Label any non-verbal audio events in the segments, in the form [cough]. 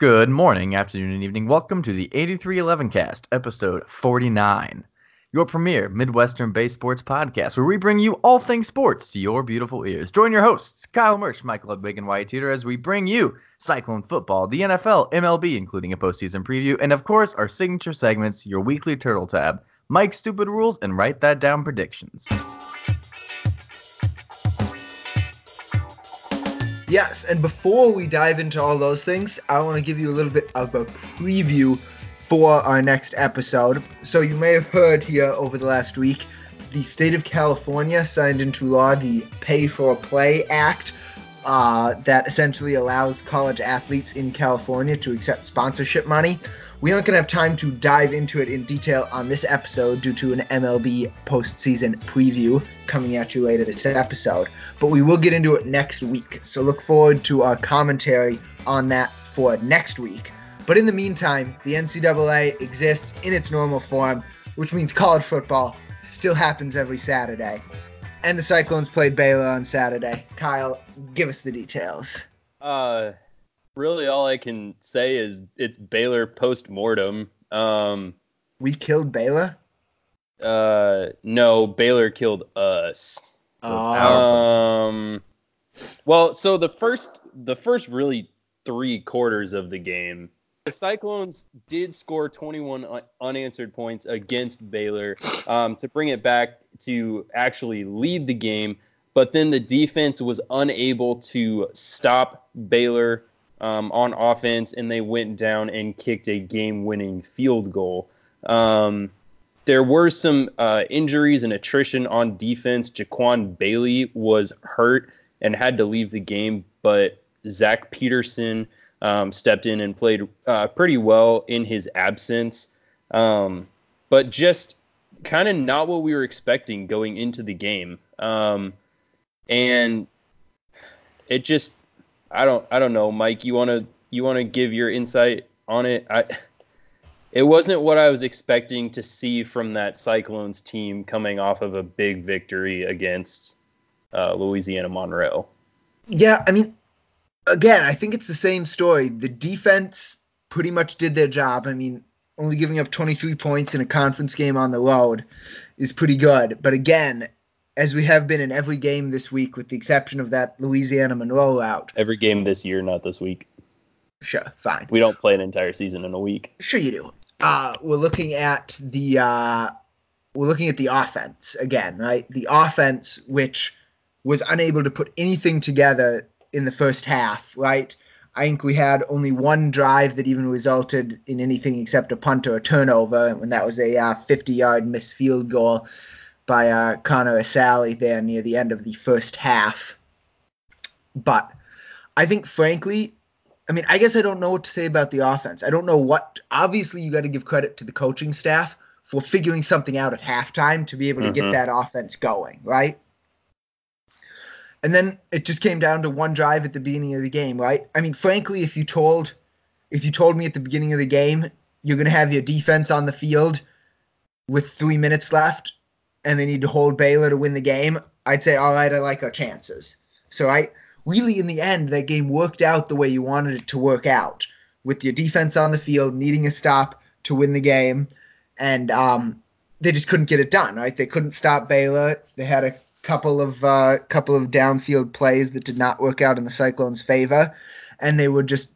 Good morning, afternoon, and evening. Welcome to the 8311 cast, episode 49, your premier Midwestern based sports podcast, where we bring you all things sports to your beautiful ears. Join your hosts, Kyle Murch, Mike Ludwig, and Wyatt Tudor, as we bring you Cyclone football, the NFL, MLB, including a postseason preview, and of course, our signature segments, your weekly Turtle Tab, Mike's Stupid Rules, and Write That Down predictions. Yes, and before we dive into all those things, I want to give you a little bit of a preview for our next episode. So, you may have heard here over the last week the state of California signed into law the Pay for Play Act uh, that essentially allows college athletes in California to accept sponsorship money. We aren't going to have time to dive into it in detail on this episode due to an MLB postseason preview coming at you later this episode, but we will get into it next week. So look forward to our commentary on that for next week. But in the meantime, the NCAA exists in its normal form, which means college football still happens every Saturday. And the Cyclones played Baylor on Saturday. Kyle, give us the details. Uh, really all I can say is it's Baylor post mortem. Um, we killed Baylor. Uh, no, Baylor killed us. Oh. Um, well, so the first the first really three quarters of the game, the Cyclones did score 21 un- unanswered points against Baylor um, to bring it back to actually lead the game. But then the defense was unable to stop Baylor um, on offense, and they went down and kicked a game-winning field goal. Um, there were some uh, injuries and attrition on defense. Jaquan Bailey was hurt and had to leave the game, but Zach Petersen um, stepped in and played uh, pretty well in his absence. Um, but just kind of not what we were expecting going into the game. Um, and it just I don't I don't know, Mike. You wanna you wanna give your insight on it? I it wasn't what I was expecting to see from that Cyclones team coming off of a big victory against uh, Louisiana Monroe. Yeah, I mean, again, I think it's the same story. The defense pretty much did their job. I mean, only giving up 23 points in a conference game on the road is pretty good. But again, as we have been in every game this week, with the exception of that Louisiana Monroe out. Every game this year, not this week. Sure, fine. We don't play an entire season in a week. Sure, you do. Uh, we're looking at the uh, we're looking at the offense again, right? The offense, which was unable to put anything together in the first half, right? I think we had only one drive that even resulted in anything except a punt or a turnover, and that was a uh, 50-yard missed field goal by uh, Connor Assalley there near the end of the first half. But I think, frankly, I mean, I guess I don't know what to say about the offense. I don't know what. Obviously, you got to give credit to the coaching staff for figuring something out at halftime to be able to Mhm. get that offense going, right? And then it just came down to one drive at the beginning of the game, right? I mean, frankly, if you told if you told me at the beginning of the game you're going to have your defense on the field with 3 minutes left and they need to hold Baylor to win the game, I'd say all right, I like our chances. So I really in the end that game worked out the way you wanted it to work out with your defense on the field needing a stop to win the game and um, they just couldn't get it done right they couldn't stop baylor they had a couple of uh, couple of downfield plays that did not work out in the cyclones favor and they were just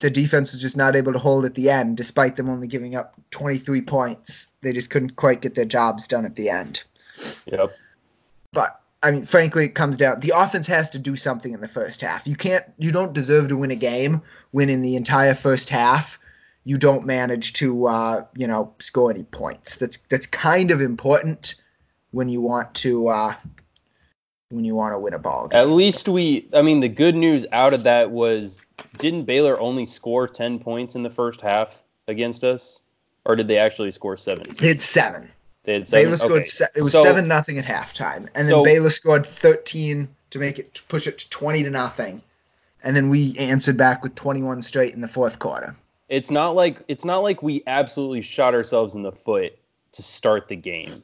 the defense was just not able to hold at the end despite them only giving up 23 points they just couldn't quite get their jobs done at the end Yep. but I mean, frankly, it comes down. The offense has to do something in the first half. You can't. You don't deserve to win a game when in the entire first half you don't manage to, uh, you know, score any points. That's that's kind of important when you want to uh, when you want to win a ball game. At least we, I mean, the good news out of that was didn't Baylor only score 10 points in the first half against us? Or did they actually score 17? They had seven. They had seven. Baylor scored. Okay. Se- it was So- seven nothing at halftime, and then So- Baylor scored thirteen to make it to push it to twenty to nothing, and then we answered back with twenty one straight in the fourth quarter. It's not like it's not like we absolutely shot ourselves in the foot to start the game.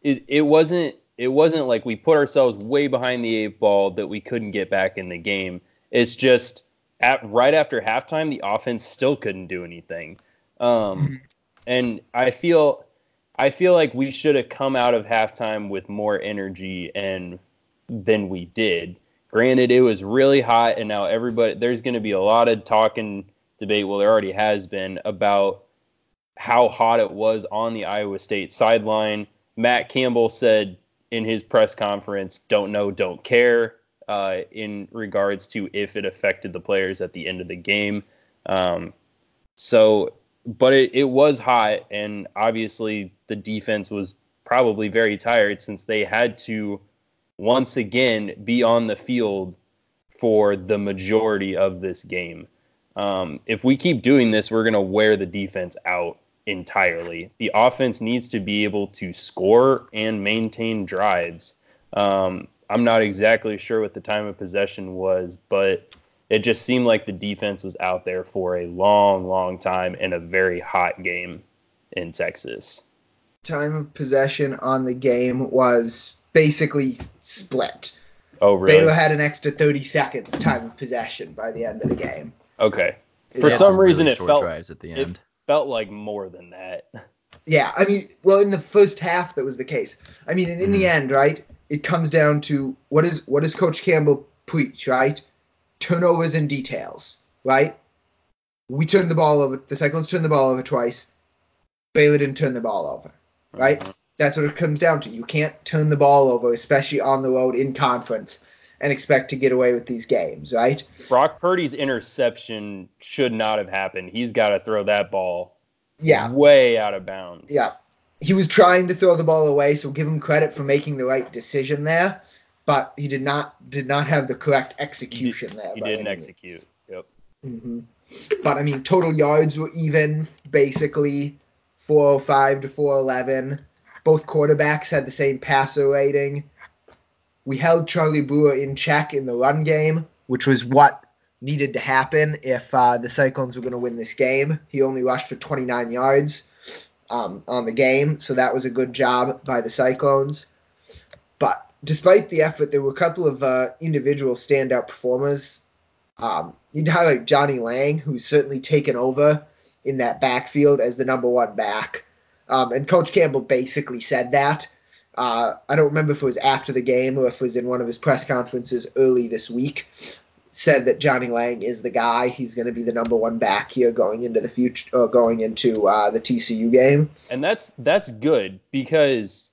It it wasn't it wasn't like we put ourselves way behind the eight ball that we couldn't get back in the game. It's just at right after halftime, the offense still couldn't do anything. Um, and I feel I feel like we should have come out of halftime with more energy and than we did. Granted, it was really hot, and now everybody there's going to be a lot of talking debate. Well, there already has been about how hot it was on the Iowa State sideline. Matt Campbell said in his press conference, "Don't know, don't care." Uh, in regards to if it affected the players at the end of the game. Um, so, but it, it was hot, and obviously the defense was probably very tired since they had to once again be on the field for the majority of this game. Um, if we keep doing this, we're going to wear the defense out entirely. The offense needs to be able to score and maintain drives. Um, I'm not exactly sure what the time of possession was, but it just seemed like the defense was out there for a long, long time in a very hot game in Texas. Time of possession on the game was basically split. Oh, really? Baylor had an extra 30 seconds time of possession by the end of the game. Okay. For Yeah. some Really reason, it felt drives at the it end. Felt like more than that. Yeah, I mean, well, in the first half, that was the case. I mean, and in the Mhm. end, right, it comes down to what is what does Coach Campbell preach, right? Turnovers and details, right? We turned the ball over. The Cyclones turned the ball over twice. Baylor didn't turn the ball over, right? That's what it comes down to. You can't turn the ball over, especially on the road in conference, and expect to get away with these games, right? Brock Purdy's interception should not have happened. He's got to throw that ball Yeah, way out of bounds. Yeah. He was trying to throw the ball away, so give him credit for making the right decision there, but he did not did not have the correct execution there. He didn't any means. execute. Yep. hmm But I mean, total yards were even, basically 405 to 411. Both quarterbacks had the same passer rating. We held Charlie Brewer in check in the run game, which was what needed to happen if uh, the Cyclones were going to win this game. He only rushed for 29 yards um, on the game, so that was a good job by the Cyclones. But despite the effort, there were a couple of uh, individual standout performers. Um, you'd highlight Johnnie Lang, who's certainly taken over in that backfield as the number one back. Um, and Coach Campbell basically said that. Uh, I don't remember if it was after the game or if it was in one of his press conferences early this week. Said that Johnnie Lang is the guy. He's going to be the number one back here going into the future, or going into uh, the TCU game. And that's that's good because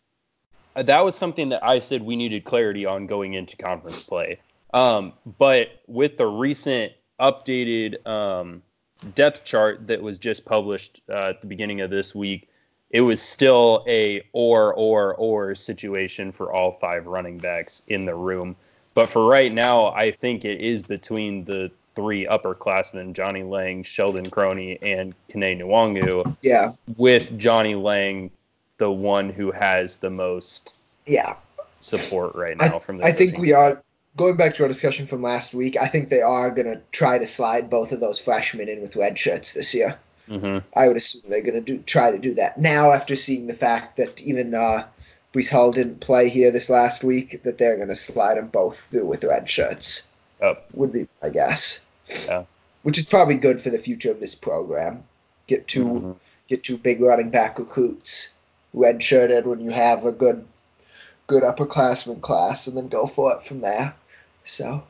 that was something that I said we needed clarity on going into conference play. Um, but with the recent updated um, depth chart that was just published uh, at the beginning of this week, it was still a or or or situation for all five running backs in the room. But for right now, I think it is between the three upperclassmen, Johnnie Lang, Sheldon Croney, and Kene Nwangwu, Yeah, with Johnnie Lang, the one who has the most yeah. support right now from the I think we are going back to our discussion from last week. I think they are going to try to slide both of those freshmen in with red shirts this year. Hmm I would assume they're going to do try to do that now after seeing the fact that even uh, Breece Hall didn't play here this last week. That they're going to slide them both through with red shirts. Yep. Would be, I guess. Yeah. Which is probably good for the future of this program. Get 2 Mhm. get two big running back recruits red shirted when you have a good good upperclassman class and then go for it from there. So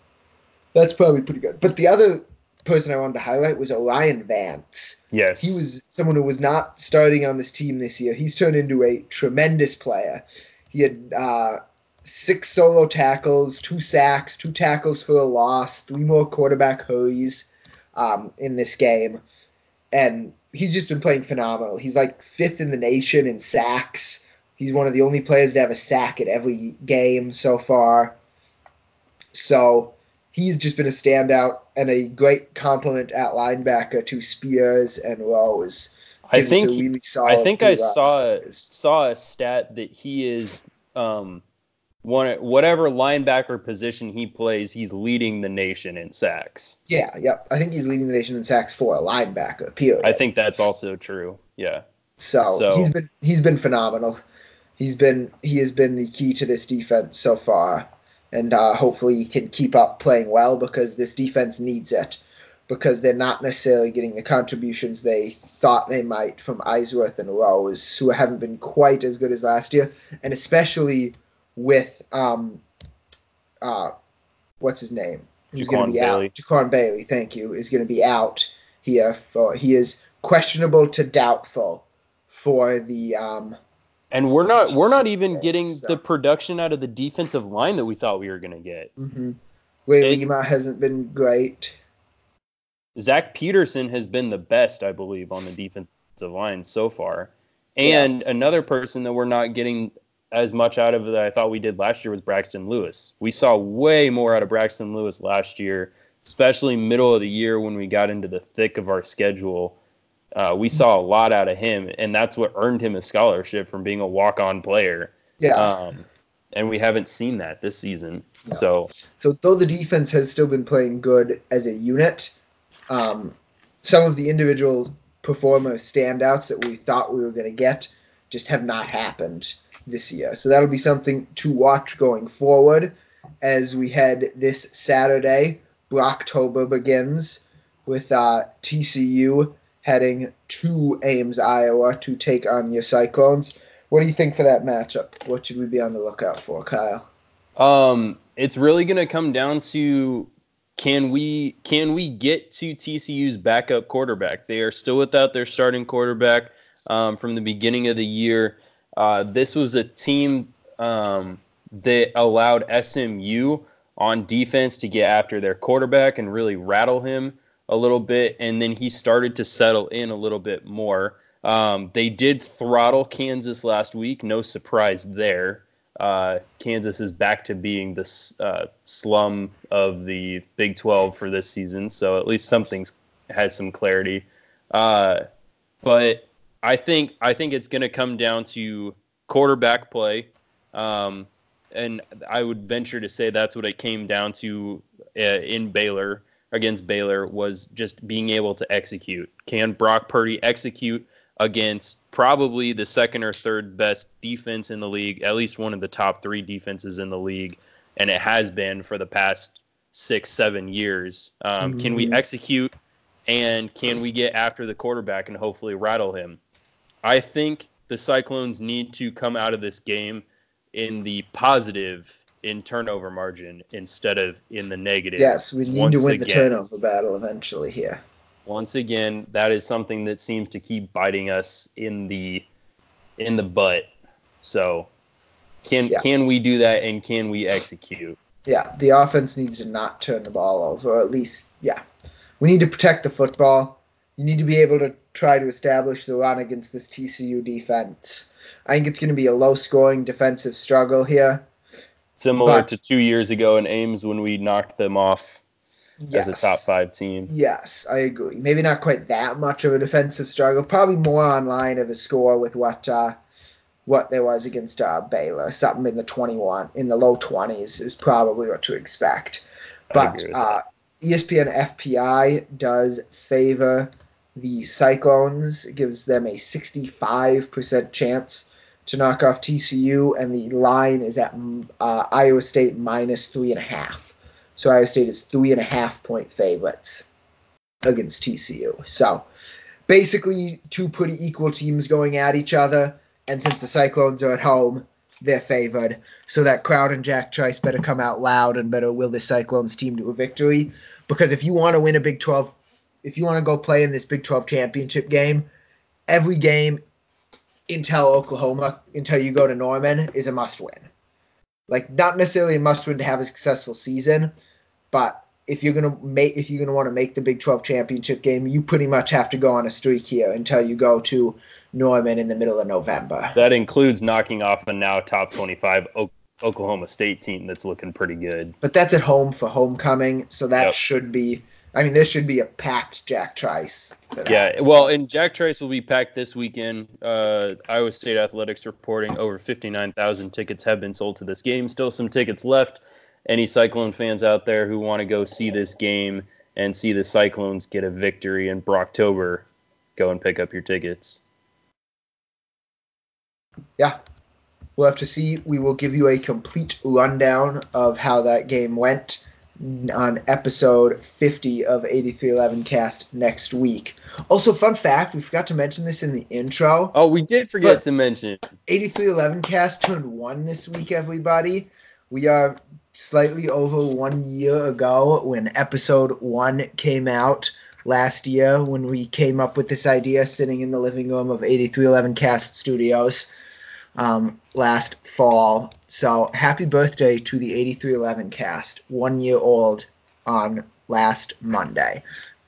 that's probably pretty good. But the other person I wanted to highlight was O'Rien Vance. Yes. He was someone who was not starting on this team this year. He's turned into a tremendous player. He had uh, six solo tackles, two sacks, two tackles for a loss, three more quarterback hurries um, in this game, and he's just been playing phenomenal. He's like fifth in the nation in sacks. He's one of the only players to have a sack at every game so far. So he's just been a standout and a great complement at linebacker to Spears and Rose. I think really I think I saw saw a stat that he is um one whatever linebacker position he plays, he's leading the nation in sacks. Yeah, yep. I think he's leading the nation in sacks for a linebacker. Period. I think that's also true. Yeah. So, So- he's been he's been phenomenal. He's been he has been the key to this defense so far, and uh, hopefully he can keep up playing well because this defense needs it. because they're not necessarily getting the contributions they thought they might from Eisworth and Rose, who haven't been quite as good as last year, and especially with um, uh, what's his name? Who's going to be Bailey. out? Jaquan Bailey, thank you, is going to be out here for he is questionable to doubtful for the um, And we're not we're not even getting the production out of the defensive line that we thought we were going to get. mhm. Ray It- Lima hasn't been great. Zach Petersen has been the best, I believe, on the defensive line so far. And another person that we're not getting as much out of that I thought we did last year was Braxton Lewis. We saw way more out of Braxton Lewis last year, especially middle of the year when we got into the thick of our schedule. Uh, we saw a lot out of him, and that's what earned him a scholarship from being a walk-on player. Yeah. Um, and we haven't seen that this season. No. So So though the defense has still been playing good as a unit, um, some of the individual performer standouts that we thought we were going to get just have not happened this year. So that'll be something to watch going forward as we head this Saturday. Brocktober begins with uh, TCU heading to Ames, Iowa to take on your Cyclones. What do you think for that matchup? What should we be on the lookout for, Kyle? Um, it's really going to come down to can we can we get to TCU's backup quarterback? They are still without their starting quarterback um, from the beginning of the year. Uh, this was a team um, that allowed SMU on defense to get after their quarterback and really rattle him a little bit, and then he started to settle in a little bit more. Um, they did throttle Kansas last week, no surprise there. Uh, Kansas is back to being the uh, slum of the Big 12 for this season, so at least something has some clarity. Uh, but I think I think it's going to come down to quarterback play, um, and I would venture to say that's what it came down to uh, in Baylor against Baylor was just being able to execute. Can Brock Purdy execute against probably the second or third best defense in the league, at least one of the top three defenses in the league, and it has been for the past six, seven years. Um, Can we Mhm. execute and can we get after the quarterback and hopefully rattle him? I think the Cyclones need to come out of this game in the positive in turnover margin instead of in the negative. Yes, we need Once to win the turnover battle eventually here. once again, that is something that seems to keep biting us in the in the butt. So, can Yeah. can we do that and can we execute? Yeah, the offense needs to not turn the ball over, or at least, yeah. We need to protect the football. You need to be able to try to establish the run against this TCU defense. I think it's going to be a low scoring defensive struggle here. Similar But- to two years ago in Ames when we knocked them off Yes. as a top five team. Yes, I agree. Maybe not quite that much of a defensive struggle. Probably more on line of a score with what uh, what there was against uh, Baylor. Something in the twenty one, in the low twenties is probably what to expect. But uh, ESPN FPI does favor the Cyclones. It gives them a sixty five percent chance to knock off TCU, and the line is at uh, Iowa State minus three and a half. So Iowa State is three and a half point favorites against TCU. So basically, two pretty equal teams going at each other. And since the Cyclones are at home, they're favored. So that crowd and Jack Trice better come out loud and better will the Cyclones team to a victory. Because if you want to win a Big 12, if you want to go play in this Big 12 championship game, every game until Oklahoma, until you go to Norman, is a must win. Like not necessarily a must win to have a successful season, but if you're gonna make if you're gonna want to make the Big 12 championship game, you pretty much have to go on a streak here until you go to Norman in the middle of November. That includes knocking off a now top 25 o- Oklahoma State team that's looking pretty good. But that's at home for homecoming, so that Yep. should be. I mean, this should be a packed Jack Trice. Yeah, well, and Jack Trice will be packed this weekend. Uh, Iowa State Athletics reporting over 59,000 tickets have been sold to this game. Still some tickets left. Any Cyclone fans out there who want to go see this game and see the Cyclones get a victory in Brocktober, go and pick up your tickets. yeah, we'll have to see. We will give you a complete rundown of how that game went on episode 50 of 8311 Cast next week. Also, fun fact, we forgot to mention this in the intro. Oh, we did forget to mention. 8311 Cast turned one this week, everybody. We are slightly over one year ago when episode one came out last year when we came up with this idea sitting in the living room of 8311 Cast Studios um, last fall. So happy birthday to the 8311 Cast, one year old on last Monday.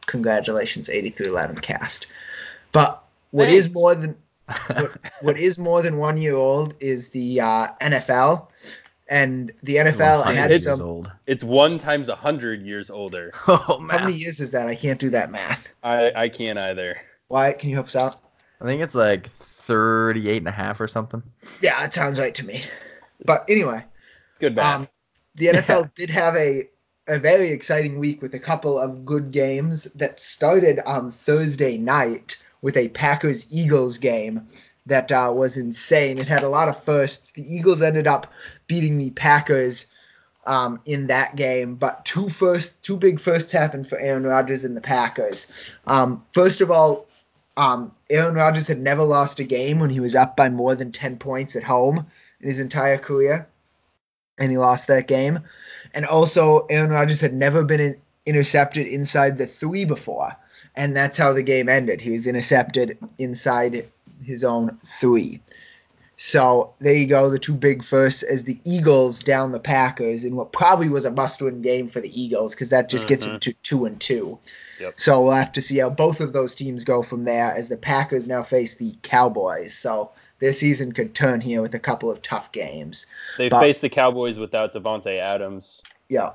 Congratulations, 8311 Cast. But what is Thanks. more than [laughs] what, what is more than one year old is the uh, NFL, and the NFL had It's- some. old. It's one times a hundred years older. [laughs] Oh How man. many years is that? I can't do that math. I, I can't either. Wyatt? can you help us out? I think it's like 38 and a half or something. Yeah, that sounds right to me. But anyway, Good math. um, the NFL did have a a very exciting week with a couple of good games that started on Thursday night with a Packers Eagles game that uh, was insane. It had a lot of firsts. The Eagles ended up beating the Packers um, in that game, but two first, two big firsts happened for Aaron Rodgers and the Packers. Um, first of all, um, Aaron Rodgers had never lost a game when he was up by more than ten points at home in his entire career, and he lost that game. And also, Aaron Rodgers had never been in, intercepted inside the three before, and that's how the game ended. He was intercepted inside his own three. So there you go, the two big firsts as the Eagles down the Packers in what probably was a must-win game for the Eagles because that just gets mm-hmm. them to two and two. Yep. So we'll have to see how both of those teams go from there as the Packers now face the Cowboys. So their season could turn here with a couple of tough games. they but- faced the Cowboys without Davante Adams Yeah.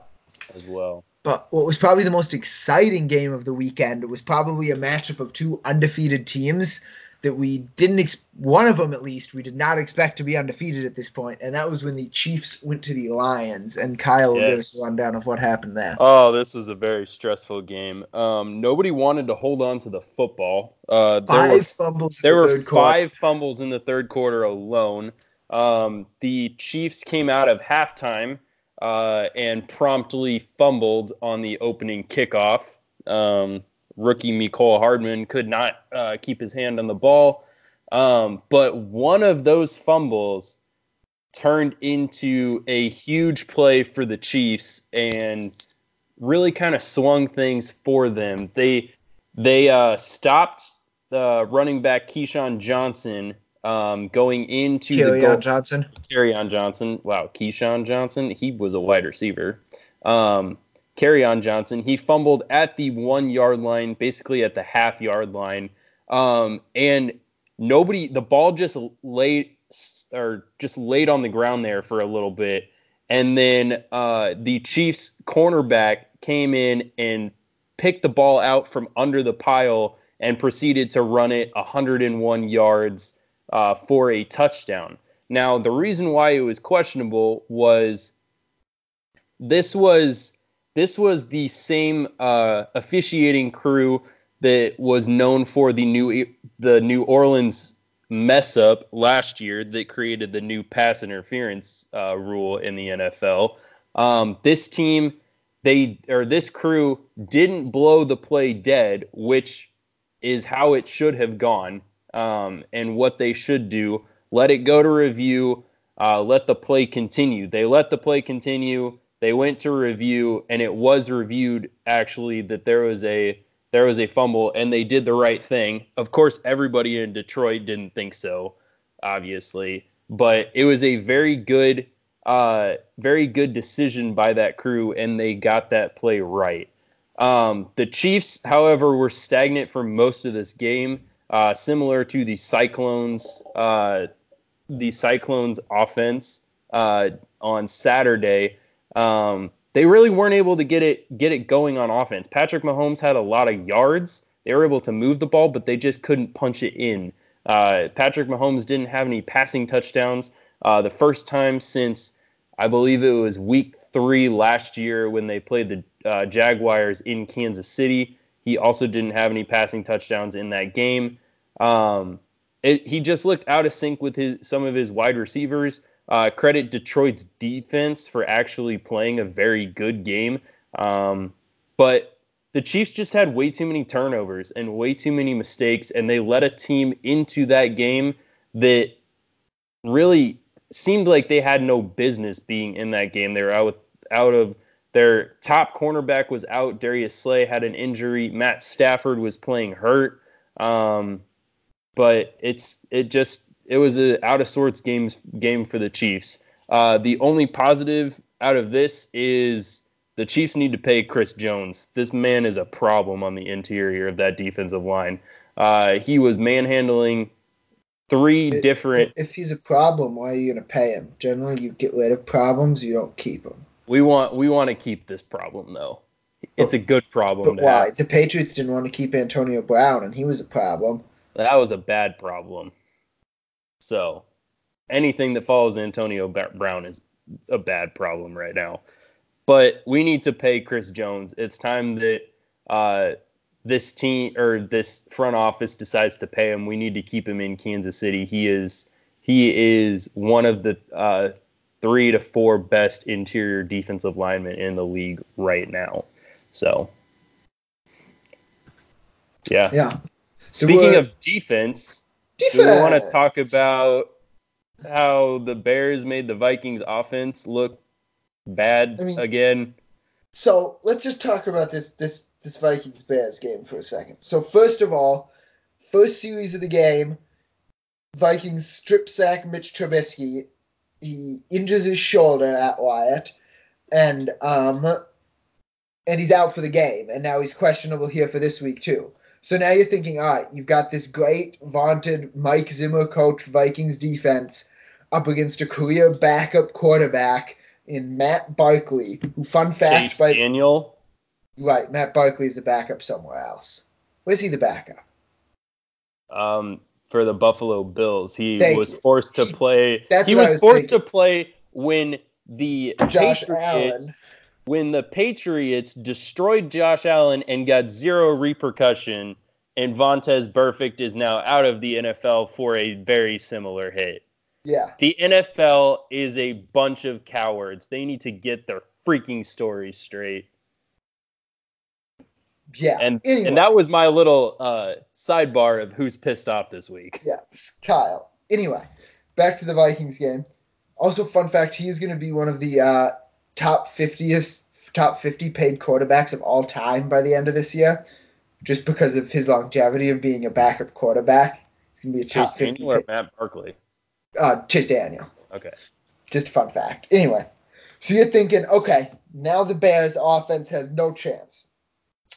as well. But what was probably the most exciting game of the weekend was probably a matchup of two undefeated teams that we didn't, ex- one of them at least, we did not expect to be undefeated at this point, and that was when the Chiefs went to the Lions. And Kyle will give us a rundown of what happened there. Oh, this was a very stressful game. Um, nobody wanted to hold on to the football. Uh, there Five were fumbles. in there the were third quarter. five fumbles in the third quarter alone. Um, the Chiefs came out of halftime uh, and promptly fumbled on the opening kickoff. Um, rookie Mecole Hardman could not uh, keep his hand on the ball, um, but one of those fumbles turned into a huge play for the Chiefs and really kind of swung things for them. They they uh, stopped the running back Keyshawn Johnson um, going into the Kerryon goal. Johnson. Kerryon Johnson. Wow, Keyshawn Johnson. He was a wide receiver. Um, on Johnson. He fumbled at the one yard line, basically at the half yard line. Um, and nobody, the ball just laid or just laid on the ground there for a little bit. And then uh, the Chiefs cornerback came in and picked the ball out from under the pile and proceeded to run it 101 yards uh, for a touchdown. Now, the reason why it was questionable was this was this was the same uh, officiating crew that was known for the new the New Orleans mess up last year that created the new pass interference uh, rule in the NFL. Um, this team, they or this crew didn't blow the play dead, which is how it should have gone um, and what they should do. Let it go to review. Uh, let the play continue. They let the play continue. They went to review, and it was reviewed actually that there was a there was a fumble, and they did the right thing. Of course, everybody in Detroit didn't think so, obviously, but it was a very good, uh, very good decision by that crew, and they got that play right. Um, the Chiefs, however, were stagnant for most of this game, uh, similar to the Cyclones, uh, the Cyclones offense uh, on Saturday. Um, they really weren't able to get it get it going on offense. Patrick Mahomes had a lot of yards. They were able to move the ball, but they just couldn't punch it in. Uh, Patrick Mahomes didn't have any passing touchdowns. Uh, the first time since I believe it was week three last year when they played the uh, Jaguars in Kansas City. He also didn't have any passing touchdowns in that game. Um, it, he just looked out of sync with his, some of his wide receivers. Uh, credit Detroit's defense for actually playing a very good game. Um, but the Chiefs just had way too many turnovers and way too many mistakes, and they let a team into that game that really seemed like they had no business being in that game. They were out out of their top cornerback was out. Darius Slay had an injury. Matt Stafford was playing hurt. Um, but it's it just it was an out of sorts games game for the Chiefs. Uh, the only positive out of this is the Chiefs need to pay Chris Jones. This man is a problem on the interior of that defensive line. Uh, he was manhandling three If- different. If he's a problem, why are you gonna pay him? Generally, you get rid of problems, you don't keep them. We want we want to keep this problem though. It's a good problem. But to have. why? The Patriots didn't want to keep Antonio Brown, and he was a problem. That was a bad problem. So, anything that follows Antonio Brown is a bad problem right now. But we need to pay Chris Jones. It's time that uh, this team or this front office decides to pay him. We need to keep him in Kansas City. He is he is one of the uh, three to four best interior defensive linemen in the league right now. So, yeah. Yeah. So, Speaking uh, of defense, do we want to talk about how the Bears made the Vikings offense look bad I mean- again? So let's just talk about this this this Vikings Bears game for a second. So first of all, first series of the game, Vikings strip sack Mitch Trubisky. He injures his shoulder at Wyatt, and um, and he's out for the game. And now he's questionable here for this week too. So now you're thinking, all right, you've got this great vaunted Mike Zimmer coach Vikings defense up against a career backup quarterback in Matt Barkley, who fun fact Chase by Daniel. Right, Matt Barkley is the backup somewhere else. Where's he the backup? um, for the Buffalo Bills. He Thank was you. forced to play. That's he was was forced thinking. to play when the Josh Patriots Allen. When the Patriots destroyed Josh Allen and got zero repercussion, and Vontaze Burfict is now out of the NFL for a very similar hit. Yeah, The NFL is a bunch of cowards. They need to get their freaking stories straight. yeah. And anyway, and that was my little uh, sidebar of who's pissed off this week. [laughs] yeah, Kyle. Anyway, back to the Vikings game. Also, fun fact: he is going to be one of the uh, top 50th, top 50 paid quarterbacks of all time by the end of this year, just because of his longevity of being a backup quarterback. He's going to be a Chase top 50. Daniel or Matt Barkley? uh, Chase Daniel. Okay. Just a fun fact. Anyway, so you're thinking, okay, now the Bears offense has no chance.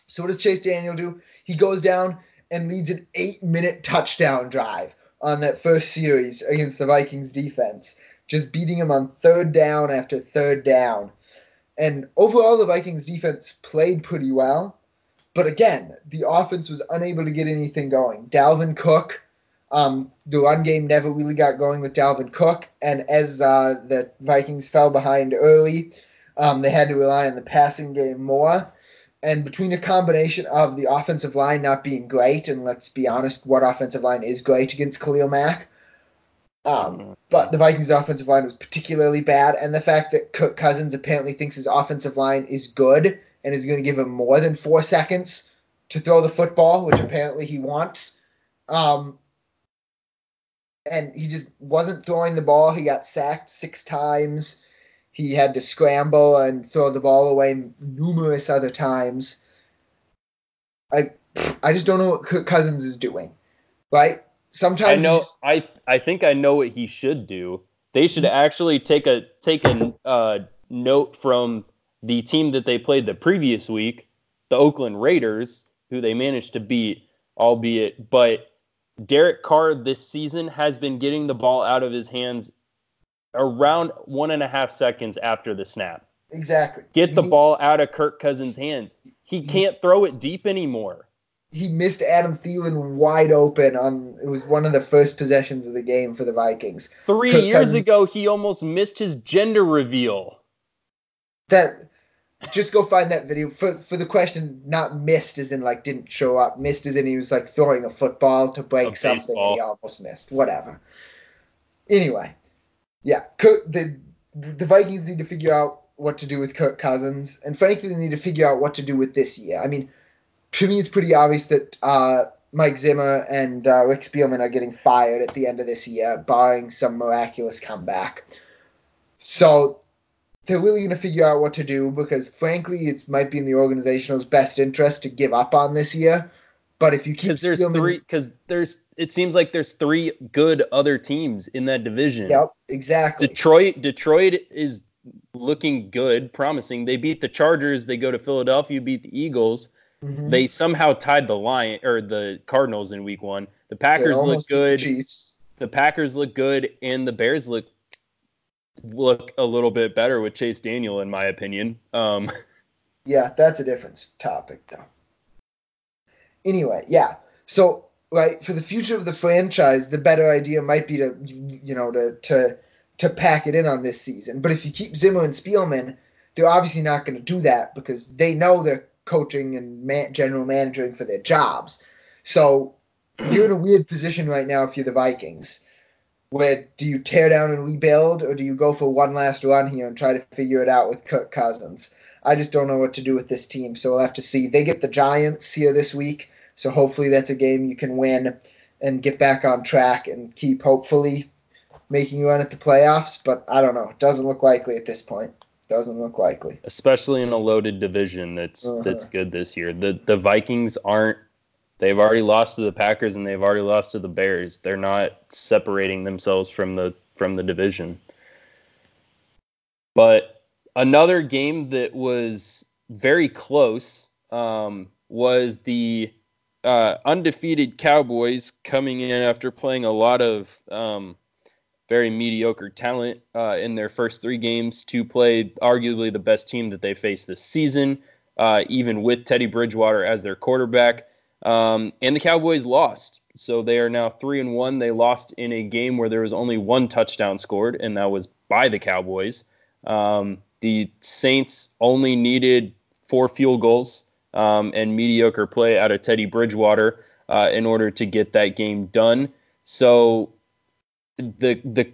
So what does Chase Daniel do? He goes down and leads an eight minute touchdown drive on that first series against the Vikings defense, just beating him on third down after third down. And overall, the Vikings defense played pretty well. But again, the offense was unable to get anything going. Dalvin Cook, um, the run game never really got going with Dalvin Cook, and as uh, the Vikings fell behind early, um, they had to rely on the passing game more. And between a combination of the offensive line not being great, and let's be honest, what offensive line is great against Khalil Mack? Um, but the Vikings' offensive line was particularly bad, and the fact that Kirk Cousins apparently thinks his offensive line is good and is going to give him more than four seconds to throw the football, which apparently he wants. Um, and he just wasn't throwing the ball. He got sacked six times. He had to scramble and throw the ball away numerous other times. I I just don't know what Kirk Cousins is doing. Right? Sometimes I know. just- I I think I know what he should do. They should actually take a take a uh, note from the team that they played the previous week, the Oakland Raiders, who they managed to beat, albeit. But Derek Carr this season has been getting the ball out of his hands around one and a half seconds after the snap. exactly. Get the He- ball out of Kirk Cousins' hands. He He- can't throw it deep anymore. He missed Adam Thielen wide open on it was one of the first possessions of the game for the Vikings. Three Kirk years Cousins- ago, he almost missed his gender reveal. That just go find that video for for the question not missed as in like didn't show up missed as in he was like throwing a football to break something he almost missed whatever anyway yeah Kirk, the the Vikings need to figure out what to do with Kirk Cousins, and frankly, they need to figure out what to do with this year. I mean, to me, it's pretty obvious that uh, Mike Zimmer and uh, Rick Spielman are getting fired at the end of this year, barring some miraculous comeback. So they're really going to figure out what to do because, frankly, it might be in the organization's best interest to give up on this year. But if you keep because there's Spielman, three because there's it seems like there's three good other teams in that division. Yep, exactly. Detroit Detroit is looking good, promising. They beat the Chargers. They go to Philadelphia, beat the Eagles. Mhm. They somehow tied the Lion or the Cardinals in Week One. The Packers look beat the good. Chiefs. The Packers look good, and the Bears look look a little bit better with Chase Daniel, in my opinion. Um, [laughs] Yeah, that's a different topic though. Anyway, yeah. So, right, for the future of the franchise, the better idea might be to you know to to to pack it in on this season. But if you keep Zimmer and Spielman, they're obviously not going to do that because they know they're coaching and man, general managing for their jobs. So, you're in a weird position right now if you're the Vikings. Where do you tear down and rebuild, or do you go for one last run here and try to figure it out with Kirk Cousins? I just don't know what to do with this team, so we'll have to see. They get the Giants here this week, so hopefully that's a game you can win and get back on track and keep hopefully making you run at the playoffs. But I don't know. It doesn't look likely at this point. Doesn't look likely. especially in a loaded division that's Uh-huh. that's good this year. The the Vikings aren't they've already lost to the Packers and they've already lost to the Bears. They're not separating themselves from the from the division. But another game that was very close um, was the uh, undefeated Cowboys coming in after playing a lot of um, very mediocre talent uh, in their first three games to play arguably the best team that they faced this season, uh, even with Teddy Bridgewater as their quarterback. Um, and the Cowboys lost, so they are now three and one. They lost in a game where there was only one touchdown scored, and that was by the Cowboys. Um, the Saints only needed four field goals um, and mediocre play out of Teddy Bridgewater uh, in order to get that game done. So the the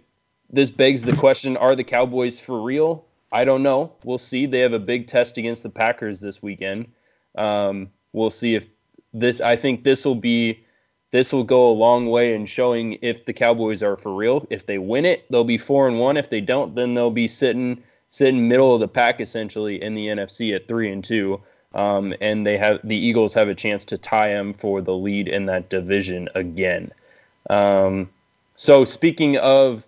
this begs the question: Are the Cowboys for real? I don't know. We'll see. They have a big test against the Packers this weekend. Um, we'll see if this. I think this will be this will go a long way in showing if the Cowboys are for real. If they win it, they'll be four and one. If they don't, then they'll be sitting sitting middle of the pack essentially in the NFC at three and two. Um, and they have the Eagles have a chance to tie them for the lead in that division again. Um, so speaking of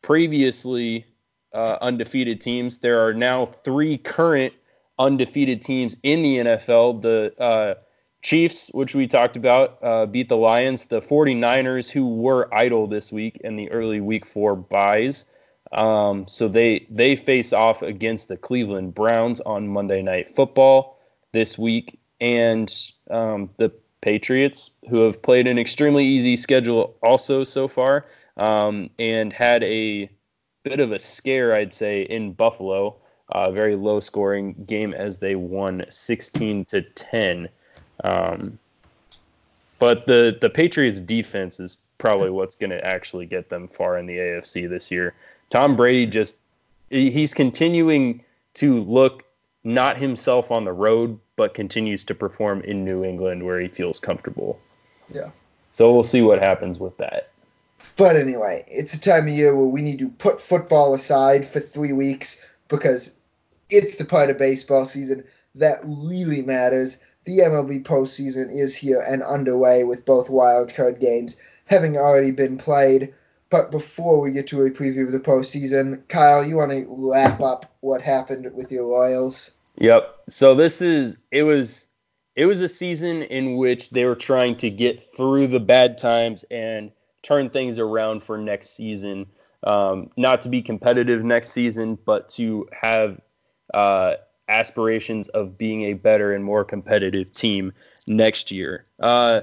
previously uh, undefeated teams, there are now three current undefeated teams in the NFL. The uh, Chiefs, which we talked about, uh, beat the Lions. The 49ers, who were idle this week in the early week four buys. Um, so they they face off against the Cleveland Browns on Monday Night Football this week, and um, the Patriots, who have played an extremely easy schedule also so far, um, and had a bit of a scare, I'd say, in Buffalo. A very low scoring game as they won 16 to 10. Um, but the the Patriots defense is probably what's going to actually get them far in the AFC this year. Tom Brady just he's continuing to look not himself on the road, but continues to perform in New England where he feels comfortable. Yeah. So we'll see what happens with that. But anyway, it's a time of year where we need to put football aside for three weeks because it's the part of baseball season that really matters. The MLB postseason is here and underway with both wildcard games having already been played. But before we get to a preview of the postseason, Kyle, you want to wrap up what happened with your Royals? Yep. So this is it was it was a season in which they were trying to get through the bad times and turn things around for next season. Um, not to be competitive next season, but to have uh, aspirations of being a better and more competitive team next year. Uh,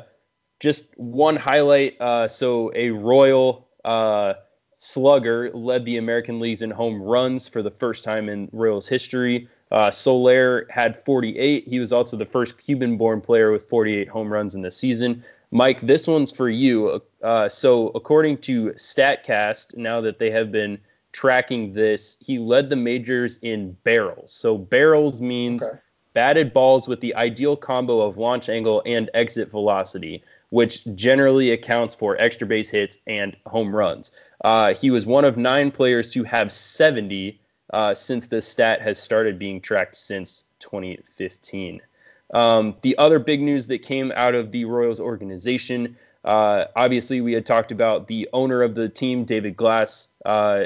just one highlight. Uh, so a Royal uh, slugger led the American leagues in home runs for the first time in Royals history. Uh, Soler had 48. He was also the first Cuban-born player with 48 home runs in the season. Mike, this one's for you. Uh, so according to Statcast, now that they have been tracking this, he led the majors in barrels. So barrels means Okay. batted balls with the ideal combo of launch angle and exit velocity, which generally accounts for extra base hits and home runs. Uh, he was one of nine players to have 70 uh, since this stat has started being tracked since 2015. Um, the other big news that came out of the Royals organization, uh, obviously, we had talked about the owner of the team, David Glass, uh,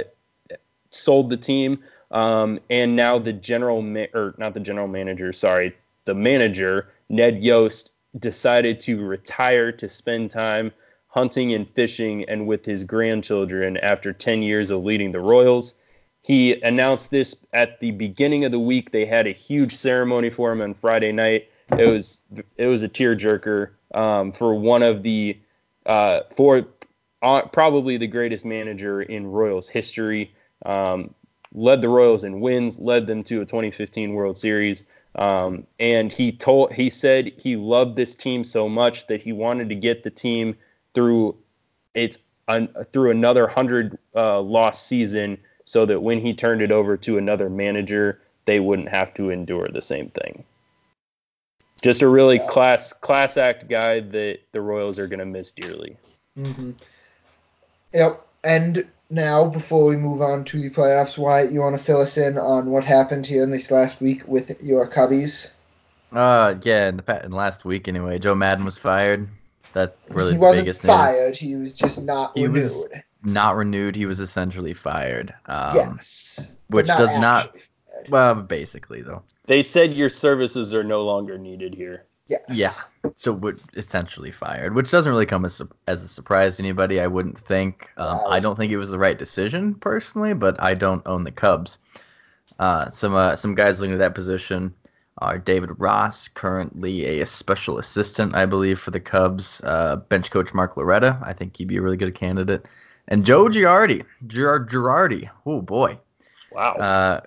sold the team, um, and now the general ma- or not the general manager, sorry, the manager Ned Yost decided to retire to spend time hunting and fishing and with his grandchildren after 10 years of leading the Royals. He announced this at the beginning of the week. They had a huge ceremony for him on Friday night. It was it was a tearjerker um, for one of the uh, for uh, probably the greatest manager in Royals history. Um, led the Royals in wins, led them to a 2015 World Series. Um, and he told he said he loved this team so much that he wanted to get the team through its through another hundred uh, loss season, so that when he turned it over to another manager, they wouldn't have to endure the same thing. Just a really Yeah. class class act guy that the Royals are going to miss dearly. hmm Yep. And now, before we move on to the playoffs, Wyatt, you want to fill us in on what happened here in this last week with your Cubbies? Uh, yeah, in the pa- in last week anyway, Joe Maddon was fired. That really he wasn't biggest news. fired. He was just not He renewed. was Not renewed. He was essentially fired. Um, yes. but which does not. fired. Well, basically though. They said your services are no longer needed here. Yes. Yeah. So would essentially fired, which doesn't really come as, as a surprise to anybody. I wouldn't think. Um, Wow. I don't think it was the right decision personally, but I don't own the Cubs. Uh, some uh, some guys looking at that position are David Ross, currently a special assistant, I believe, for the Cubs. Uh, bench coach Mark Loretta, I think he'd be a really good candidate, and Joe Girardi, Gerard Girardi. Oh boy, Wow. uh,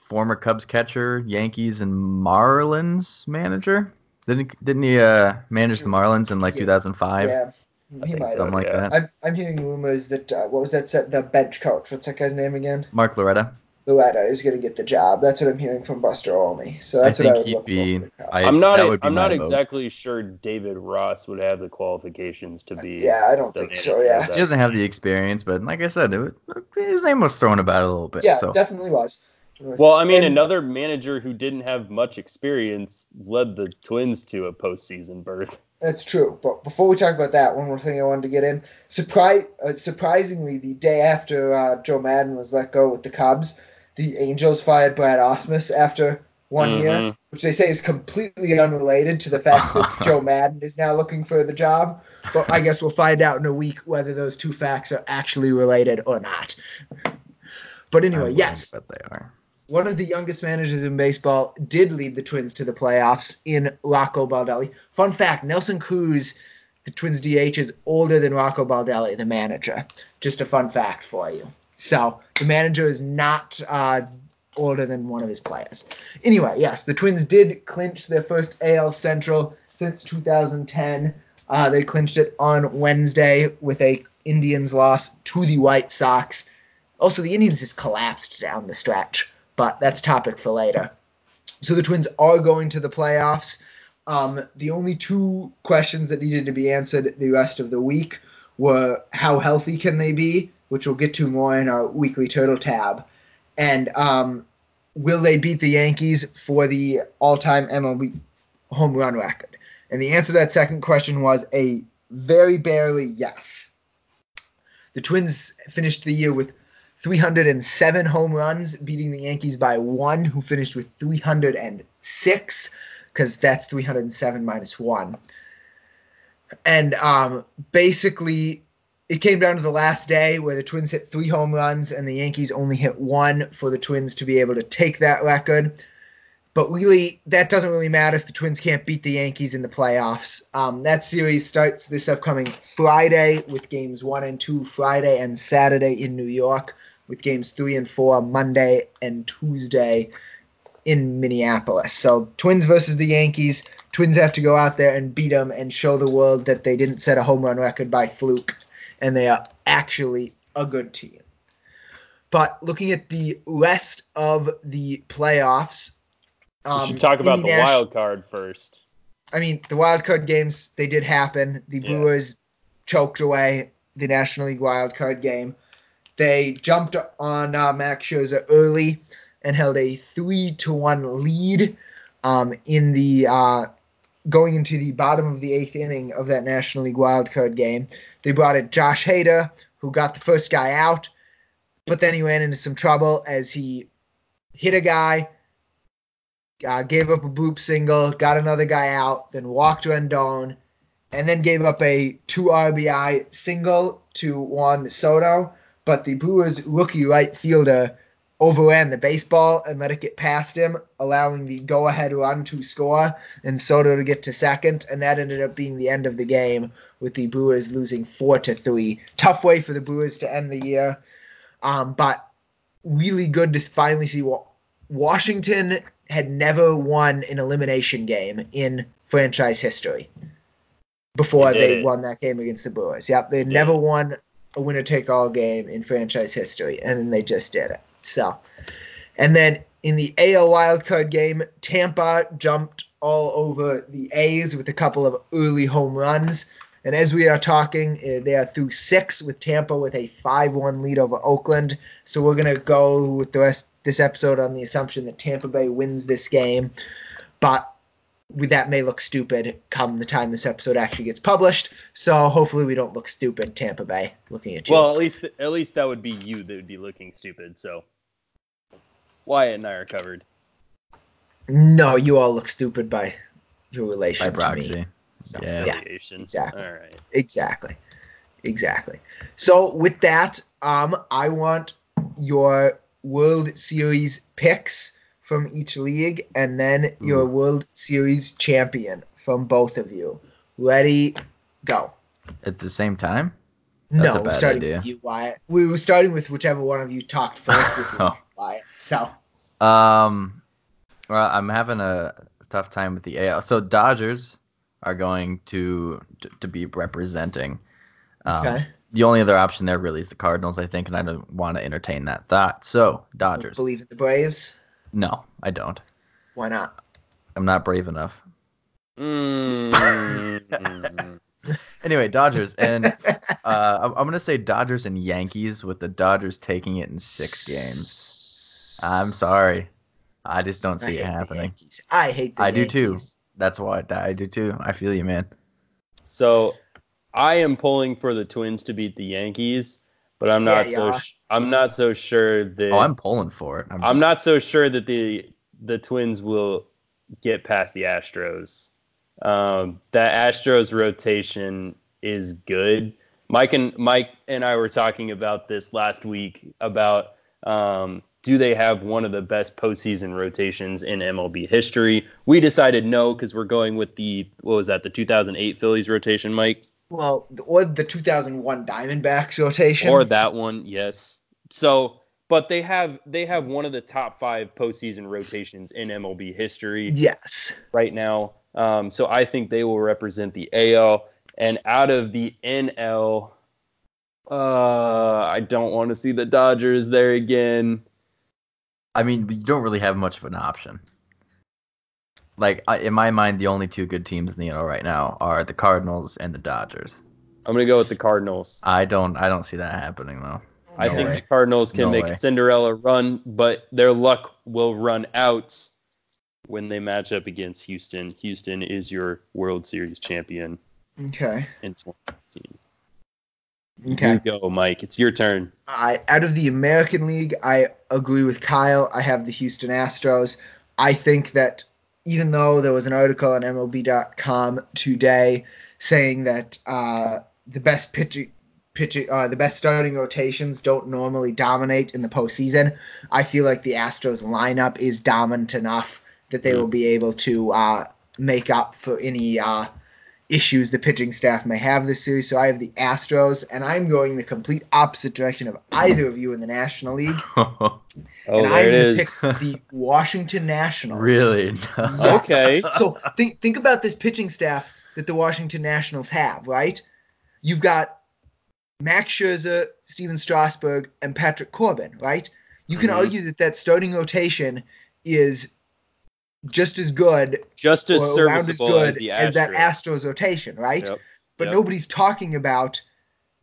former Cubs catcher, Yankees and Marlins manager. Didn't didn't he uh, manage the Marlins in like Yeah. 2005? Yeah. He might so. have. Something like yeah. that. I'm, I'm hearing rumors that uh, what was that set the bench coach? What's that guy's name again? Mark Loretta. Loretta is going to get the job. That's what I'm hearing from Buster Olney. So that's I what I think would he'd look be. for. for the Cubs. I, I'm not. That would be I'm not my vote. exactly sure David Ross would have the qualifications to be. yeah, I don't think so. Yeah, of He doesn't have the experience, but like I said, it was, his name was thrown about a little bit. yeah, so definitely was. Well, I mean, And- another manager who didn't have much experience led the Twins to a postseason berth. That's true. But before we talk about that, one more thing I wanted to get in. Surprise, uh, surprisingly, the day after uh, Joe Maddon was let go with the Cubs, the Angels fired Brad Ausmus after one year, Mhm. which they say is completely unrelated to the fact that [laughs] Joe Maddon is now looking for the job. But I guess we'll find out in a week whether those two facts are actually related or not. But anyway, yes, bet they are. one of the youngest managers in baseball did lead the Twins to the playoffs in Rocco Baldelli. Fun fact: Nelson Cruz, the Twins DH, is older than Rocco Baldelli, the manager. Just a fun fact for you. So the manager is not uh, older than one of his players. Anyway, yes, the Twins did clinch their first AL Central since 2010. Uh, they clinched it on Wednesday with a Indians loss to the White Sox. Also, the Indians just collapsed down the stretch, but that's topic for later. So the Twins are going to the playoffs. Um, the only two questions that needed to be answered the rest of the week were how healthy can they be, which we'll get to more in our weekly turtle tab, and um, will they beat the Yankees for the all-time MLB home run record? And the answer to that second question was a very barely yes. The Twins finished the year with 307 home runs, beating the Yankees by one, who finished with 306, because that's 307 minus one. And um, basically, it came down to the last day where the Twins hit three home runs and the Yankees only hit one for the Twins to be able to take that record. But really, that doesn't really matter if the Twins can't beat the Yankees in the playoffs. Um, that series starts this upcoming Friday with games one and two, Friday and Saturday in New York, with games three and four Monday and Tuesday in Minneapolis. So, Twins versus the Yankees. Twins have to go out there and beat them and show the world that they didn't set a home run record by fluke, and they are actually a good team. but looking at the rest of the playoffs, we um, should talk about in the wild card first. I mean, the wild card games they did happen. The Yeah. Brewers choked away the National League wild card game. They jumped on uh, Max Scherzer early and held a three to one lead um, in the uh, going into the bottom of the eighth inning of that National League wild card game. They brought in Josh Hader, who got the first guy out, but then he ran into some trouble as he hit a guy, uh, gave up a bloop single, got another guy out, then walked Rendon, and then gave up a two RBI single to Juan Soto. But the Brewers rookie right fielder overran the baseball and let it get past him, allowing the go ahead run to score and Soto to get to second. And that ended up being the end of the game with the Brewers losing four to three. Tough way for the Brewers to end the year. Um, but really good to finally see what Washington had never won an elimination game in franchise history before They won that game against the Brewers. Yep, they had Yeah. never won a winner take all game in franchise history, and then they just did it. So, and then in the AL wildcard game, Tampa jumped all over the A's with a couple of early home runs. And as we are talking, uh, they are through six with Tampa with a 5 1 lead over Oakland. So we're going to go with the rest this episode on the assumption that Tampa Bay wins this game. But that may look stupid come the time this episode actually gets published. So hopefully we don't look stupid, Tampa Bay, looking at you. Well, at least at least that would be you that would be looking stupid. So Wyatt and I are covered. no, you all look stupid by your by relation to me. proxy. So, Yeah. yeah. Exactly. All right. Exactly. Exactly. So with that, um, I want your World Series picks from each league and then your Ooh. World Series champion from both of you. Ready, go. At the same time? That's no, bad starting idea. with you, Wyatt. We were starting with whichever one of you talked first, was [laughs] Oh. Wyatt. So Um, well, I'm having a tough time with the AL. So Dodgers are going to to, to be representing. Um, okay. The only other option there really is the Cardinals, I think, and I don't want to entertain that thought. So Dodgers. Believe in the Braves? No, I don't. Why not? I'm not brave enough. Mm. [laughs] Anyway, Dodgers, and [laughs] uh, I'm, I'm gonna say Dodgers and Yankees with the Dodgers taking it in six games. I'm sorry, I just don't I see hate it the happening. Yankees. I hate the I do too. That's why I do too. I feel you, man. so I am pulling for the Twins to beat the Yankees, but I'm not Yeah, so yeah. sh- I'm not so sure that Oh, I'm pulling for it. I'm, I'm not so sure that the the Twins will get past the Astros. Um, that Astros rotation is good. Mike and Mike and I were talking about this last week about um, do they have one of the best postseason rotations in MLB history? We decided no because we're going with the what was that the 2008 Phillies rotation, Mike, Well, or the 2001 Diamondbacks rotation. or that one, yes. So, but they have they have one of the top five postseason rotations in MLB history. Yes. right now. Um, so I think they will represent the AL. And out of the NL, uh, I don't want to see the Dodgers there again. I mean, you don't really have much of an option. Like in my mind, the only two good teams in the NL right now are the Cardinals and the Dodgers. I'm gonna go with the Cardinals. I don't, I don't see that happening though. I think way. the Cardinals can No make way. a Cinderella run, but their luck will run out when they match up against Houston. Houston is your World Series champion Okay. in 2019. Okay. You go, Mike. It's your turn. I, out of the American League, I agree with Kyle. I have the Houston Astros. I think that even though there was an article on MLB.com today saying that uh, the best pitching, pitching, uh, the best starting rotations don't normally dominate in the postseason, I feel like the Astros lineup is dominant enough that they Mm. will be able to uh, make up for any uh, issues the pitching staff may have this series. So I have the Astros, and I'm going the complete opposite direction of either of you in the National League. [laughs] Oh, and there I'm it is. pick [laughs] the Washington Nationals. really? Yeah. [laughs] Okay. So think think about this pitching staff that the Washington Nationals have, right? You've got Max Scherzer, Stephen Strasburg, and Patrick Corbin, right? You can Mhm. argue that that starting rotation is just as good Just as around as good as as that Astros. Astros rotation, right? Yep. But Yep. nobody's talking about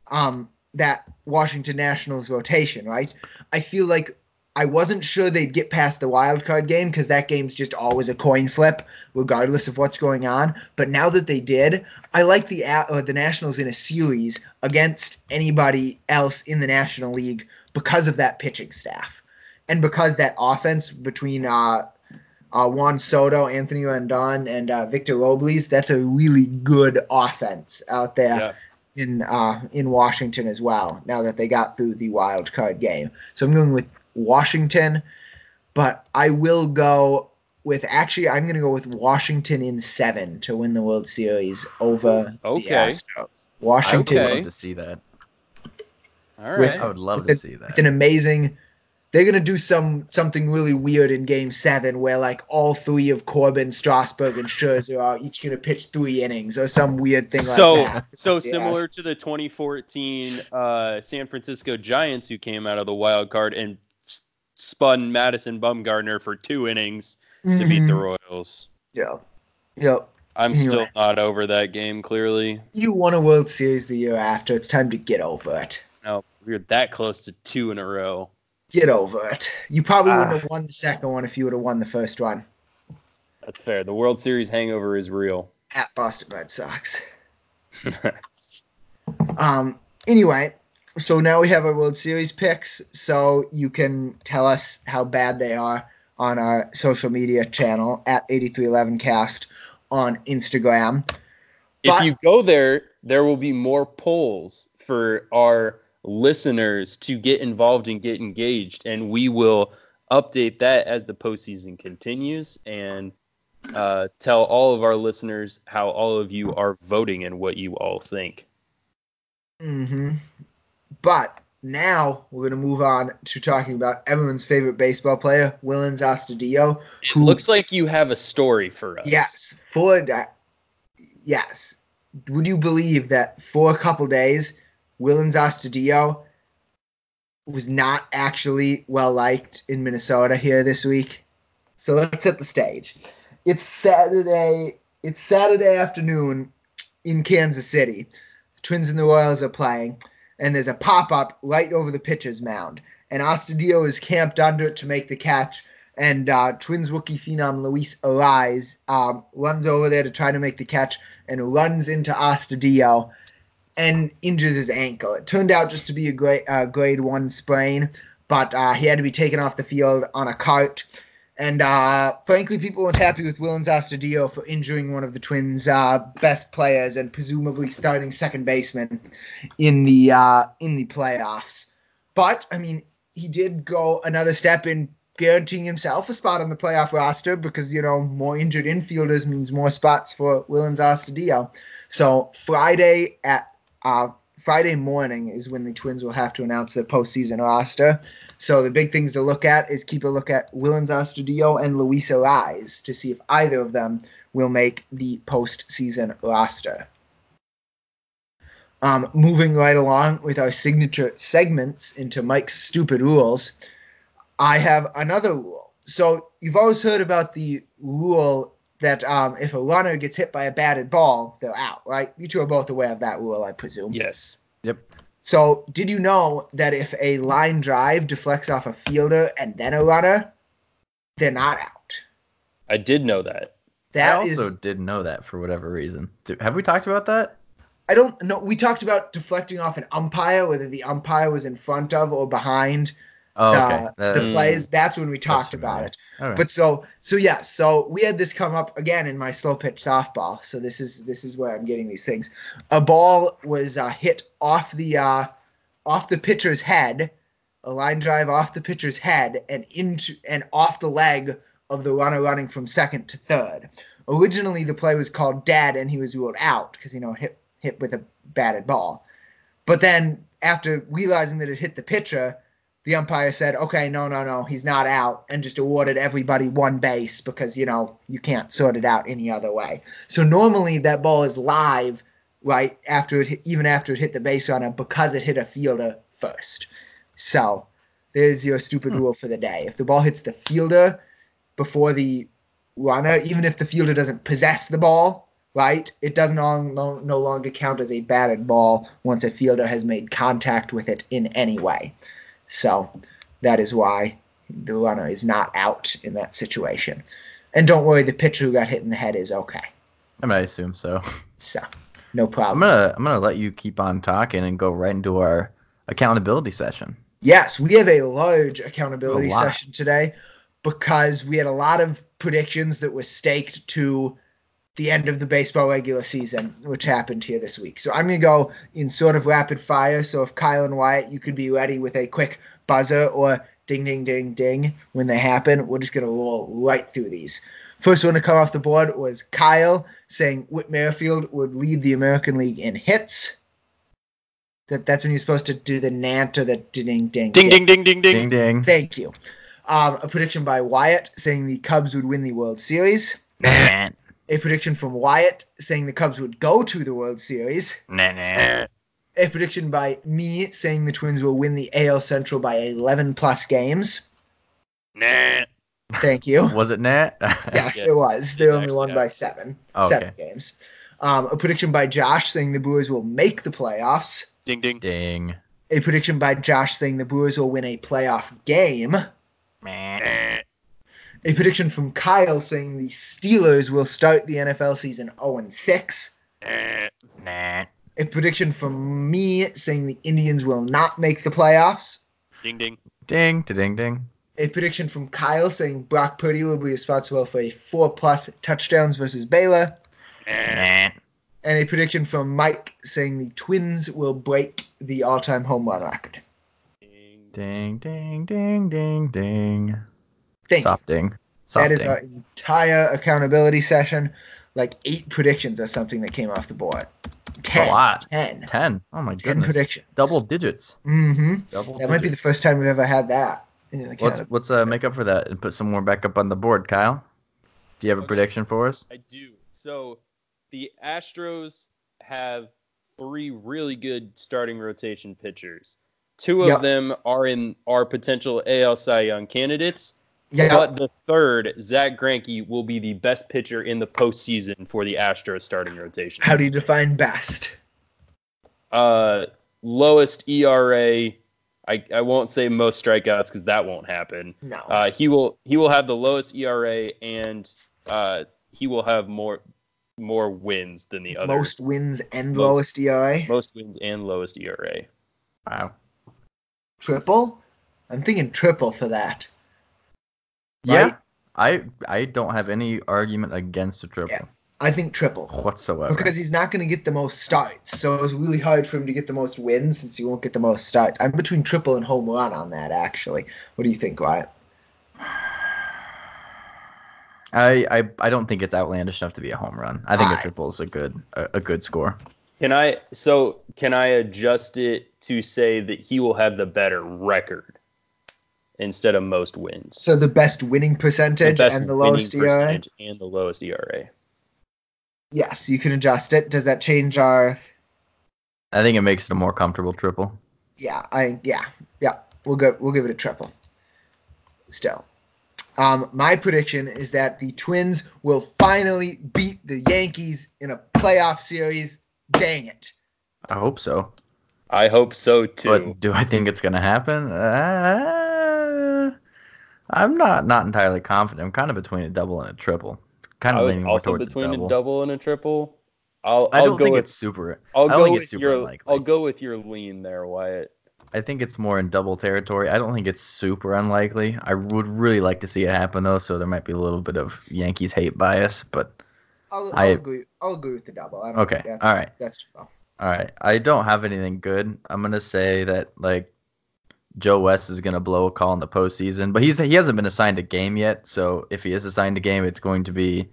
um, that Washington Nationals rotation, right? I feel like I wasn't sure they'd get past the wild card game because that game's just always a coin flip, regardless of what's going on. But now that they did, I like the uh, the Nationals in a series against anybody else in the National League because of that pitching staff and because that offense between uh, uh, Juan Soto, Anthony Rendon, and uh, Victor Robles, that's a really good offense out there Yeah. in uh, in Washington as well. Now that they got through the wild card game, so I'm going with Washington, but I will go with actually I'm going to go with Washington in seven to win the World Series over Okay. the Astros. Washington I would love to see that. All With- I would love It's to see that. it's an amazing. They're gonna do some something really weird in Game Seven, where like all three of Corbin, Strasburg, and Scherzer are each gonna pitch three innings, or some weird thing so like that. so Yeah. similar to the 2014 uh, San Francisco Giants who came out of the wild card and s- spun Madison Bumgarner for two innings to beat the Mhm. Royals. Yeah, Yep. I'm still not over that game. Clearly, You won a World Series the year after. It's time to get over it. no, we were that close to two in a row. Get over it. You probably wouldn't have won the second one if you would have won the first one That's fair. The World Series hangover is real. at Boston Red Sox. [laughs] Um. Anyway, so now we have our World Series picks. So you can tell us how bad they are on our social media channel at 8311cast on Instagram. if But- you go there, there will be more polls for our listeners to get involved and get engaged, and we will update that as the postseason continues and uh, tell all of our listeners how all of you are voting and what you all think. hmm But now we're going to move on to talking about everyone's favorite baseball player, Willens Astudillo. It Who- looks like you have a story for us. Yes, for that. Yes. Would you believe that for a couple days, Willens Astudillo was not actually well liked in Minnesota here this week? So let's set the stage. It's Saturday. It's Saturday afternoon in Kansas City. The Twins and the Royals are playing, and there's a pop up right over the pitcher's mound. And Astudillo is camped under it to make the catch and uh, Twins rookie phenom Luis Arraez um, runs over there to try to make the catch and runs into Astudillo and injures his ankle. It turned out just to be a grade, uh, grade one sprain, but uh, he had to be taken off the field on a cart. And uh, frankly, people weren't happy with Willens Astudillo for injuring one of the Twins' uh, best players and presumably starting second baseman in the uh, in the playoffs. But I mean, he did go another step in guaranteeing himself a spot on the playoff roster because you know more injured infielders means more spots for Willens Astudillo. So Friday at uh, Friday morning is when the Twins will have to announce their postseason roster. So the big things to look at is keep a look at Willens Astudillo and Luis Arraez to see if either of them will make the postseason roster. Um, moving right along with our signature segments into Mike's stupid rules. I have another rule. So you've always heard about the rule that um, if a runner gets hit by a batted ball, they're out, right? You two are both aware of that rule, I presume. Yes. Yep. So did you know that if a line drive deflects off a fielder and then a runner, they're not out? I did know that. That I is, also didn't know that for whatever reason. Have we talked about that? I don't know. We talked about deflecting off an umpire, whether the umpire was in front of or behind Oh, the, okay. That- the Mm. plays. That's when we talked about it. right. But so so yeah, so we had this come up again in my slow pitch softball. So this is this is where I'm getting these things. A ball was uh, hit off the uh, off the pitcher's head, a line drive off the pitcher's head and into and off the leg of the runner running from second to third. Originally, the play was called dead and he was ruled out because you know hit hit with a batted ball. But then after realizing that it hit the pitcher, the umpire said, okay, no, no, no, he's not out, and just awarded everybody one base because, you know, you can't sort it out any other way. So normally that ball is live right after it hit, even after it hit the base runner because it hit a fielder first. So there's your stupid Hmm. rule for the day. If the ball hits the fielder before the runner, even if the fielder doesn't possess the ball, right, it does no, no, no longer count as a batted ball once a fielder has made contact with it in any way. So that is why the runner is not out in that situation. And don't worry, the pitcher who got hit in the head is okay. I mean, I assume so. So no problem. I'm gonna I'm gonna let you keep on talking and go right into our accountability session. Yes, we have a large accountability A session today because we had a lot of predictions that were staked to the end of the baseball regular season, which happened here this week. So I'm going to go in sort of rapid fire. So if Kyle and Wyatt, you could be ready with a quick buzzer or ding, ding, ding, ding when they happen, we're just going to roll right through these. First one to come off the board was Kyle saying Whit Merrifield would lead the American League in hits. That that's when you're supposed to do the nant or the ding ding Ding ding ding ding ding. Ding ding. Thank you. Um, a prediction by Wyatt saying the Cubs would win the World Series. Nah, A prediction from Wyatt saying the Cubs would go to the World Series. nah, nah. A prediction by me saying the Twins will win the AL Central by 11 plus games. Nah. Thank you. Was it Nat? Yes, [laughs] Yes, it was. They only won by happened. seven. Okay. Seven games. Um, a prediction by Josh saying the Brewers will make the playoffs. Ding ding. Ding. A prediction by Josh saying the Brewers will win a playoff game. Meh. A prediction from Kyle saying the Steelers will start the NFL season 0 and 6. Eh, nah. A prediction from me saying the Indians will not make the playoffs. Ding ding. Ding. Ding. Ding. A prediction from Kyle saying Brock Purdy will be responsible for a four plus touchdowns versus Baylor. Nah. And a prediction from Mike saying the Twins will break the all time home run record. Ding. Ding. Ding. Ding. Ding. Ding. Thank you. Soft ding. Soft That is our entire accountability session. Like eight predictions or something that came off the board. Ten. a lot. Ten. Ten. Oh my Ten goodness. predictions. Double digits. Mm-hmm. Double. That might be the first time we've ever had that. Let's accountability let's uh, make up for that and put some more back up on the board, Kyle. Do you have a Okay. prediction for us? I do. So the Astros have three really good starting rotation pitchers. Two of Yep. them are in our potential AL Cy Young candidates. Yeah. But the third, Zack Greinke will be the best pitcher in the postseason for the Astros starting rotation. How do you define best? Uh, lowest ERA. I, I won't say most strikeouts because that won't happen. No. Uh, he will he will have the lowest ERA and uh, he will have more more wins than the other Most wins and Most. lowest ERA. most wins and lowest ERA. Wow. Triple? I'm thinking triple for that. Yeah. I I don't have any argument against a triple Yeah. I think triple. whatsoever. Because he's not going to get the most starts. So it's really hard for him to get the most wins since he won't get the most starts. I'm between triple and home run on that, actually. What do you think, Wyatt? [sighs] I, I I don't think it's outlandish enough to be a home run. I think a I- triple is a good a, a good score. Can I so can I adjust it to say that he will have the better record instead of most wins? So the best winning The percentage best and the winning lowest ERA? percentage and the lowest ERA. Yes, you can adjust it. Does that change our I think it makes it a more comfortable triple. Yeah, I yeah yeah we'll go we'll give it a triple. Still, um, my prediction is that the Twins will finally beat the Yankees in a playoff series. Dang it! I hope so. I hope so too. But do I think it's gonna happen? Uh, I'm not not entirely confident. I'm kind of between a double and a triple. Kind I of was leaning more also towards between a double. a double and a triple. I'll, I I'll don't go think with, it's super. I'll go with super your unlikely. I'll go with your lean there, Wyatt. I think it's more in double territory. I don't think it's super unlikely. I would really like to see it happen though, so there might be a little bit of Yankees hate bias, but I'll, I- I'll agree. I'll agree with the double. I don't Okay, think that's, all right. That's true. all right. I don't have anything good. I'm gonna say that like Joe West is gonna blow a call in the postseason, but he's he hasn't been assigned a game yet. So if he is assigned a game, it's going to be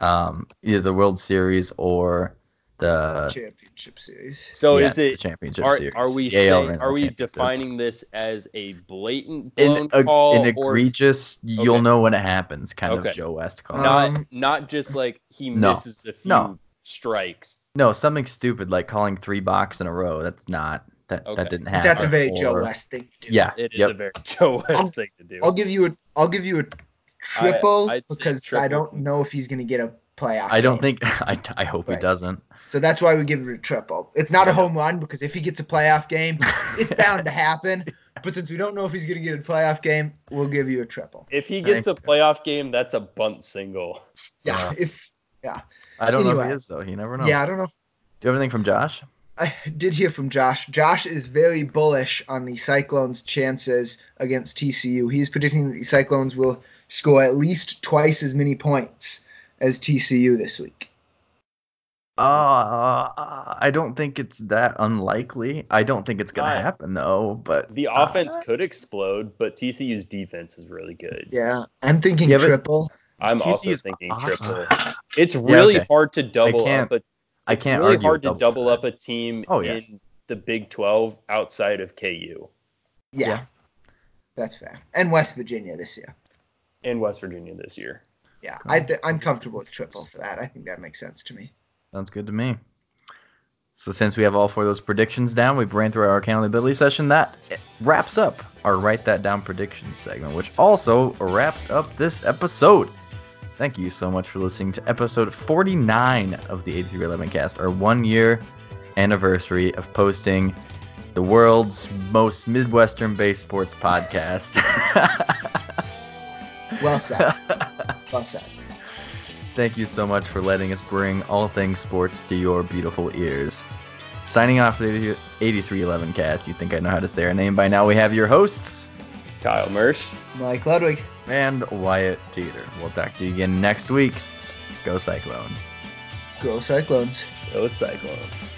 um, either the World Series or the Championship series. So yeah, is the it championship are, series? are we saying, are we defining this as a blatant blown in a, call an or egregious you'll Okay. know when it happens kind Okay. of Joe West call? Not Um, not just like he No. misses a few No. strikes? No, something stupid like calling three balks in a row. That's not that Okay. that didn't happen. That's a very Joe West thing to do. Yeah. It is yep. a very [laughs] Joe I'll- West thing to do. I'll give you a I'll give you a triple I'd because triple. I don't know if he's gonna get a playoff. I don't game. think [laughs] I, I hope Right. he doesn't. so. That's why we give it a triple. It's not a home run because if he gets a playoff game, [laughs] it's bound to happen. But since we don't know if he's gonna get a playoff game, we'll give you a triple. If he gets a Thank playoff game, that's a bunt single. Yeah. Yeah. If I don't know if he is though. You never know. yeah, I don't know. Do you have anything from Josh? I did hear from Josh. Josh is very bullish on the Cyclones' chances against TCU. He's predicting that the Cyclones will score at least twice as many points as TCU this week. Uh, I don't think it's that unlikely. I don't think it's gonna happen though. But The uh, offense could explode, but TCU's defense is really good. Yeah, I'm thinking Yeah, triple. I'm also thinking triple. It's really okay. hard to double can't- up a I it's can't really argue hard to double for up a team Oh, yeah. in the Big 12 outside of KU Yeah, Yeah. that's fair. And West Virginia this year. and West Virginia this year. Yeah, I th- I'm comfortable with triple for that. I think that makes sense to me. Sounds good to me. So since we have all four of those predictions down, we've ran through our accountability session. That wraps up our write that down predictions segment, which also wraps up this episode. Thank you so much for listening to episode 49 of the 8311 cast, our one year anniversary of posting the world's most Midwestern based sports podcast. [laughs] Well said. [laughs] well said. Thank you so much for letting us bring all things sports to your beautiful ears. Signing off the 8311 cast, you think I know how to say our name by now. We have your hosts Kyle Mersch. Mike Ludwig. And Wyatt Teeter. We'll talk to you again next week. Go Cyclones. Go Cyclones. Go Cyclones.